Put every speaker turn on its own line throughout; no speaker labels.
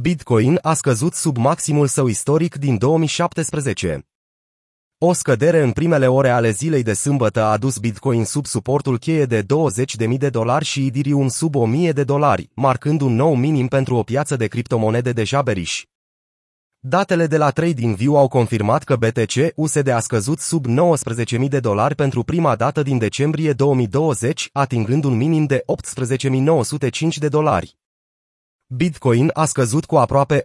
Bitcoin a scăzut sub maximul său istoric din 2017. O scădere în primele ore ale zilei de sâmbătă a adus Bitcoin sub suportul cheie de 20.000 de dolari și Ethereum sub 1.000 de dolari, marcând un nou minim pentru o piață de criptomonede deja beriș. Datele de la TradingView au confirmat că BTC USD a scăzut sub 19.000 de dolari pentru prima dată din decembrie 2020, atingând un minim de 18.905 de dolari. Bitcoin a scăzut cu aproape 8%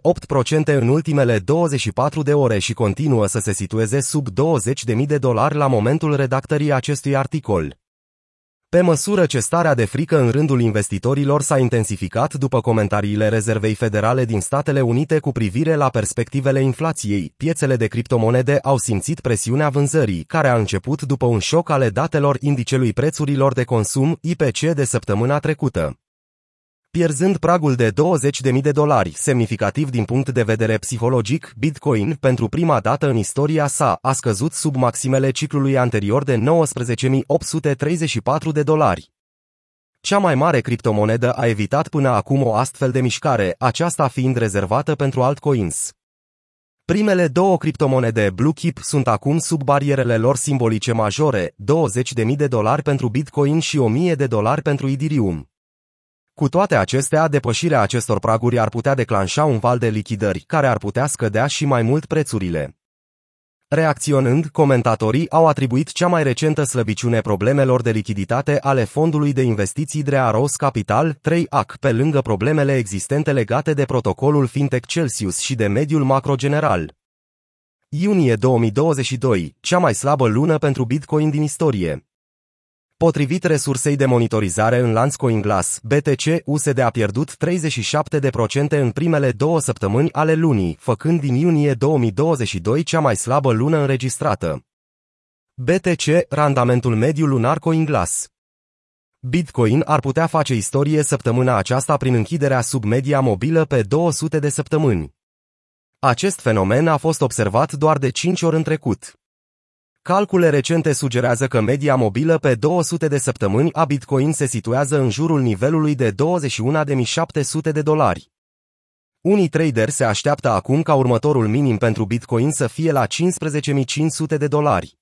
în ultimele 24 de ore și continuă să se situeze sub 20.000 de dolari la momentul redactării acestui articol. Pe măsură ce starea de frică în rândul investitorilor s-a intensificat după comentariile Rezervei Federale din Statele Unite cu privire la perspectivele inflației, piețele de criptomonede au simțit presiunea vânzării, care a început după un șoc ale datelor indicelui prețurilor de consum IPC de săptămâna trecută pierzând pragul de 20.000 de dolari, semnificativ din punct de vedere psihologic, Bitcoin, pentru prima dată în istoria sa, a scăzut sub maximele ciclului anterior de 19.834 de dolari. Cea mai mare criptomonedă a evitat până acum o astfel de mișcare, aceasta fiind rezervată pentru altcoins. Primele două criptomonede Blue Chip sunt acum sub barierele lor simbolice majore, 20.000 de dolari pentru Bitcoin și 1.000 de dolari pentru Ethereum. Cu toate acestea, depășirea acestor praguri ar putea declanșa un val de lichidări, care ar putea scădea și mai mult prețurile. Reacționând, comentatorii au atribuit cea mai recentă slăbiciune problemelor de lichiditate ale fondului de investiții Drearos Capital 3AC, pe lângă problemele existente legate de protocolul Fintech Celsius și de mediul macro general. Iunie 2022, cea mai slabă lună pentru Bitcoin din istorie. Potrivit resursei de monitorizare în lanț CoinGlass, BTC USD a pierdut 37% în primele două săptămâni ale lunii, făcând din iunie 2022 cea mai slabă lună înregistrată. BTC, randamentul mediu lunar CoinGlass. Bitcoin ar putea face istorie săptămâna aceasta prin închiderea sub media mobilă pe 200 de săptămâni. Acest fenomen a fost observat doar de 5 ori în trecut. Calcule recente sugerează că media mobilă pe 200 de săptămâni a Bitcoin se situează în jurul nivelului de 21.700 de dolari. Unii traderi se așteaptă acum ca următorul minim pentru Bitcoin să fie la 15.500 de dolari.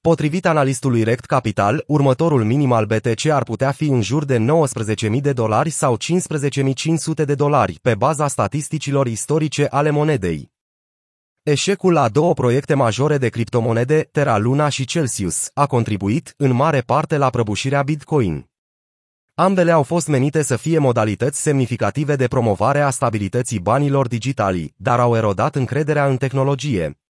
Potrivit analistului Rect Capital, următorul minim al BTC ar putea fi în jur de 19.000 de dolari sau 15.500 de dolari, pe baza statisticilor istorice ale monedei. Eșecul la două proiecte majore de criptomonede, Terra Luna și Celsius, a contribuit, în mare parte, la prăbușirea Bitcoin. Ambele au fost menite să fie modalități semnificative de promovare a stabilității banilor digitali, dar au erodat încrederea în tehnologie.